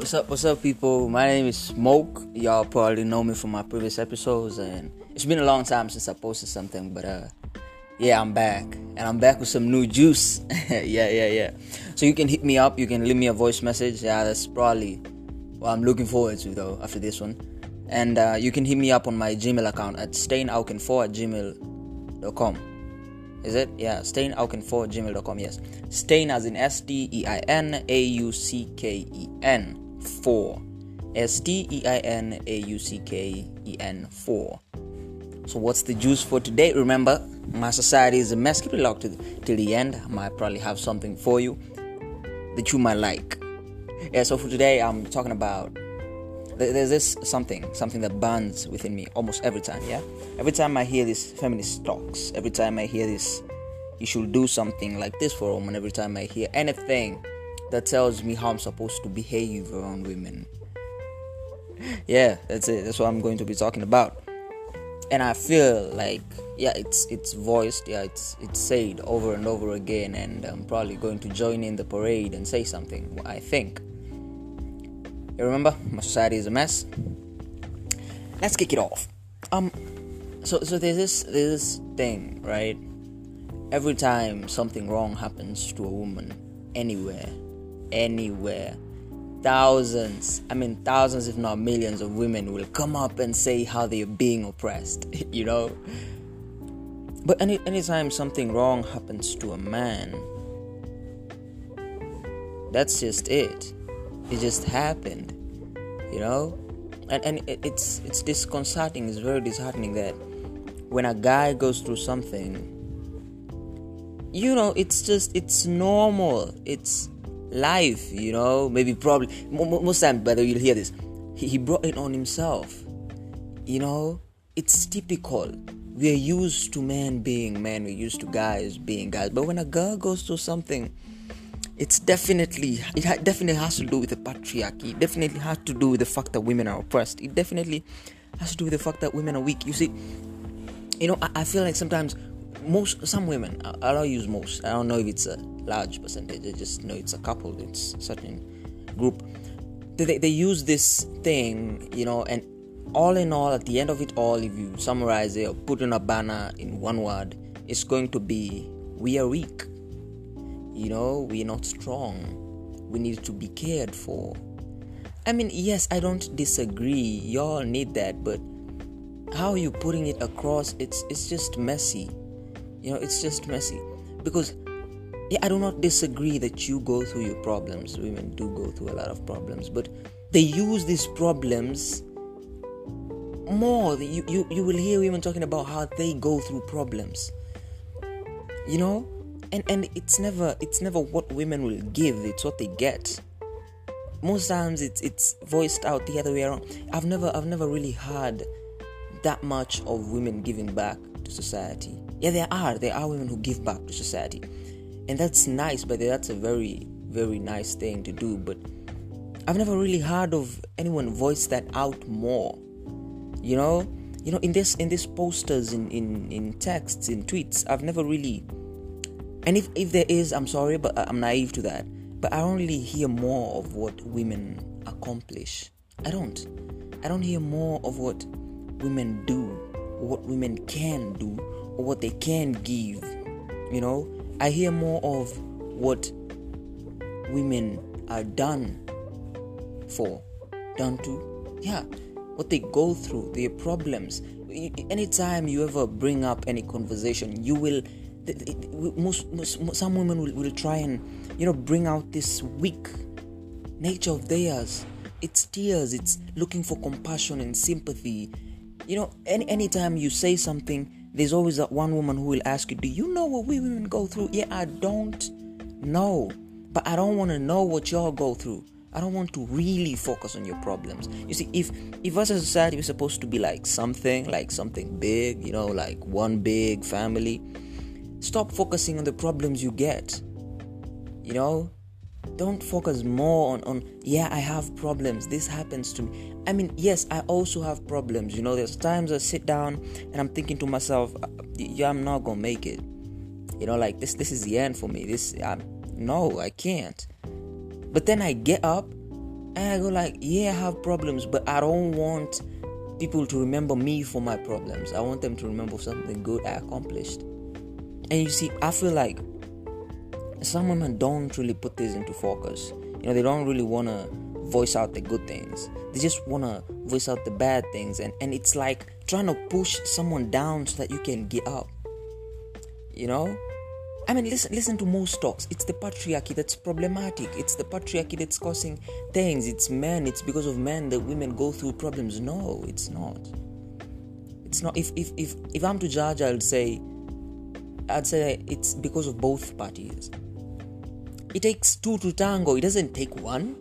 What's up, what's up, people? My name is Smoke. Y'all probably know me from my previous episodes, and it's been a long time since I posted something, but uh, yeah, I'm back, and I'm back with some new juice. yeah, yeah, yeah. So you can hit me up, you can leave me a voice message. Yeah, that's probably what I'm looking forward to, though, after this one. And uh, you can hit me up on my Gmail account at steinaucken4 at gmail.com. Is it? Yeah, steinaucken4 at gmail.com. Yes. Stein as in S T E I N A U C K E N 4. S T E I N A U C K E N 4. So, what's the juice for today? Remember, my society is a mess. Keep it locked till, till the end. I might probably have something for you that you might like. Yeah, so for today, I'm talking about there's this something something that burns within me almost every time yeah every time i hear these feminist talks every time i hear this you should do something like this for a woman every time i hear anything that tells me how i'm supposed to behave around women yeah that's it that's what i'm going to be talking about and i feel like yeah it's it's voiced yeah it's it's said over and over again and i'm probably going to join in the parade and say something i think you remember, my society is a mess. Let's kick it off. Um, so so there's this there's this thing, right? Every time something wrong happens to a woman, anywhere, anywhere, thousands, I mean thousands, if not millions, of women will come up and say how they're being oppressed. you know. But any anytime something wrong happens to a man, that's just it it just happened you know and and it's it's disconcerting it's very disheartening that when a guy goes through something you know it's just it's normal it's life you know maybe probably most times by the way you'll hear this he, brought it on himself you know it's typical we're used to men being men we're used to guys being guys but when a girl goes through something it's definitely it definitely has to do with the patriarchy. It definitely has to do with the fact that women are oppressed. It definitely has to do with the fact that women are weak. You see, you know, I, I feel like sometimes most some women, I, don't use most. I don't know if it's a large percentage. I just know it's a couple. It's a certain group. They, they, they use this thing, you know, and all in all, at the end of it all, if you summarize it or put in a banner in one word, it's going to be we are weak you know, we're not strong. We need to be cared for. I mean, yes, I don't disagree. Y'all need that, but how you putting it across? It's it's just messy. You know, it's just messy. Because yeah, I do not disagree that you go through your problems. Women do go through a lot of problems, but they use these problems more. You, you, you will hear women talking about how they go through problems. You know? and and it's never it's never what women will give it's what they get most times it's it's voiced out the other way around i've never i've never really heard that much of women giving back to society yeah there are there are women who give back to society and that's nice but that's a very very nice thing to do but i've never really heard of anyone voice that out more you know you know in this in these posters in in in texts in tweets i've never really and if, if there is, I'm sorry, but I'm naive to that. But I really hear more of what women accomplish. I don't. I don't hear more of what women do, what women can do, or what they can give. You know, I hear more of what women are done for, done to. Yeah, what they go through, their problems. Anytime you ever bring up any conversation, you will most, most, some women will, will try and you know bring out this weak nature of theirs it's tears it's looking for compassion and sympathy you know any anytime you say something there's always that one woman who will ask you do you know what we women go through? Yeah i don't know but i don't want to know what y'all go through. I don't want to really focus on your problems. You see if if us as a society we're supposed to be like something like something big you know like one big family Stop focusing on the problems you get. You know, don't focus more on, on yeah, I have problems. This happens to me. I mean, yes, I also have problems. You know, there's times I sit down and I'm thinking to myself, uh, yeah, I'm not gonna make it. You know, like this this is the end for me. This um, no, I can't. But then I get up And I go like, yeah, I have problems, but I don't want people to remember me for my problems. I want them to remember something good I accomplished. And you see, I feel like some women don't really put this into focus. You know, they don't really want to voice out the good things. They just want to voice out the bad things. And, and it's like trying to push someone down so that you can get up. You know? I mean, listen, listen to most talks. It's the patriarchy that's problematic. It's the patriarchy that's causing things. It's men. It's because of men that women go through problems. No, it's not. It's not. If if if if I'm to judge, I'll say, I'd say it's because of both parties. It takes two to tango. It doesn't take one.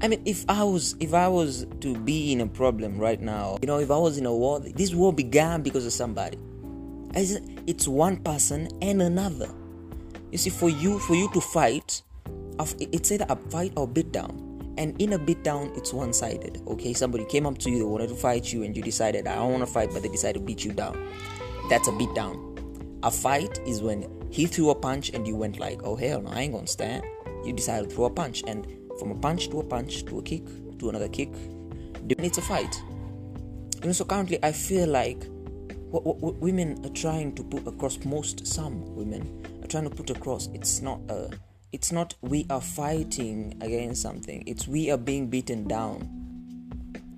I mean, if I was if I was to be in a problem right now, you know, if I was in a war, this war began because of somebody. It's one person and another. You see, for you for you to fight, it's either a fight or beat down. And in a beat down, it's one sided. Okay, somebody came up to you, they wanted to fight you, and you decided, I don't want to fight, but they decided to beat you down. That's a beat down. A fight is when he threw a punch and you went like, oh hell no, I ain't gonna stand. You decided to throw a punch, and from a punch to a punch to a kick to another kick, it's a fight. You know, so currently I feel like what, what, what, women are trying to put across most some women are trying to put across it's not a it's not we are fighting against something it's we are being beaten down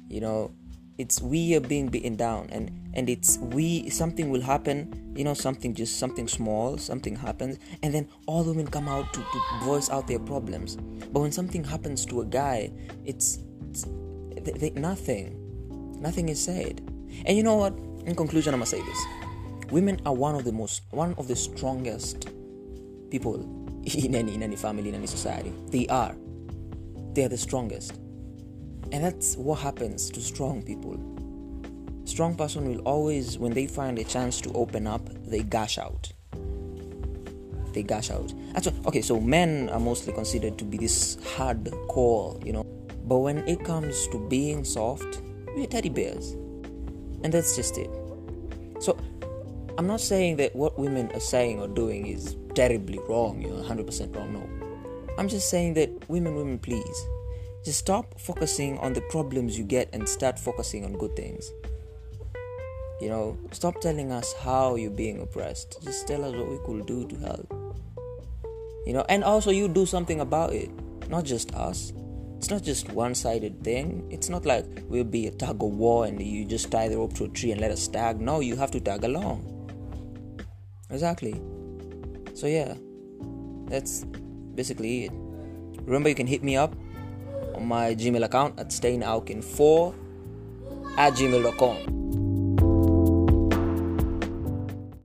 you know it's we are being beaten down and and it's we something will happen you know something just something small something happens and then all women come out to, to voice out their problems. But when something happens to a guy it's, it's they, they, nothing nothing is said. And you know what? In conclusion, I'm gonna say this: women are one of the most, one of the strongest people in any in any family in any society. They are. They are the strongest, and that's what happens to strong people. Strong person will always, when they find a chance to open up, they gush out. They gush out. What, okay. So men are mostly considered to be this hardcore, you know. But when it comes to being soft, we're teddy bears and that's just it. So, I'm not saying that what women are saying or doing is terribly wrong, you know, 100% wrong. No. I'm just saying that women, women, please, just stop focusing on the problems you get and start focusing on good things. You know, stop telling us how you're being oppressed. Just tell us what we could do to help. You know, and also you do something about it, not just us it's not just one sided thing. It's not like we'll be a tug of war and you just tie the rope to a tree and let us tag. No, you have to tag along. Exactly. So, yeah, that's basically it. Remember, you can hit me up on my Gmail account at steinaucken4 at gmail.com.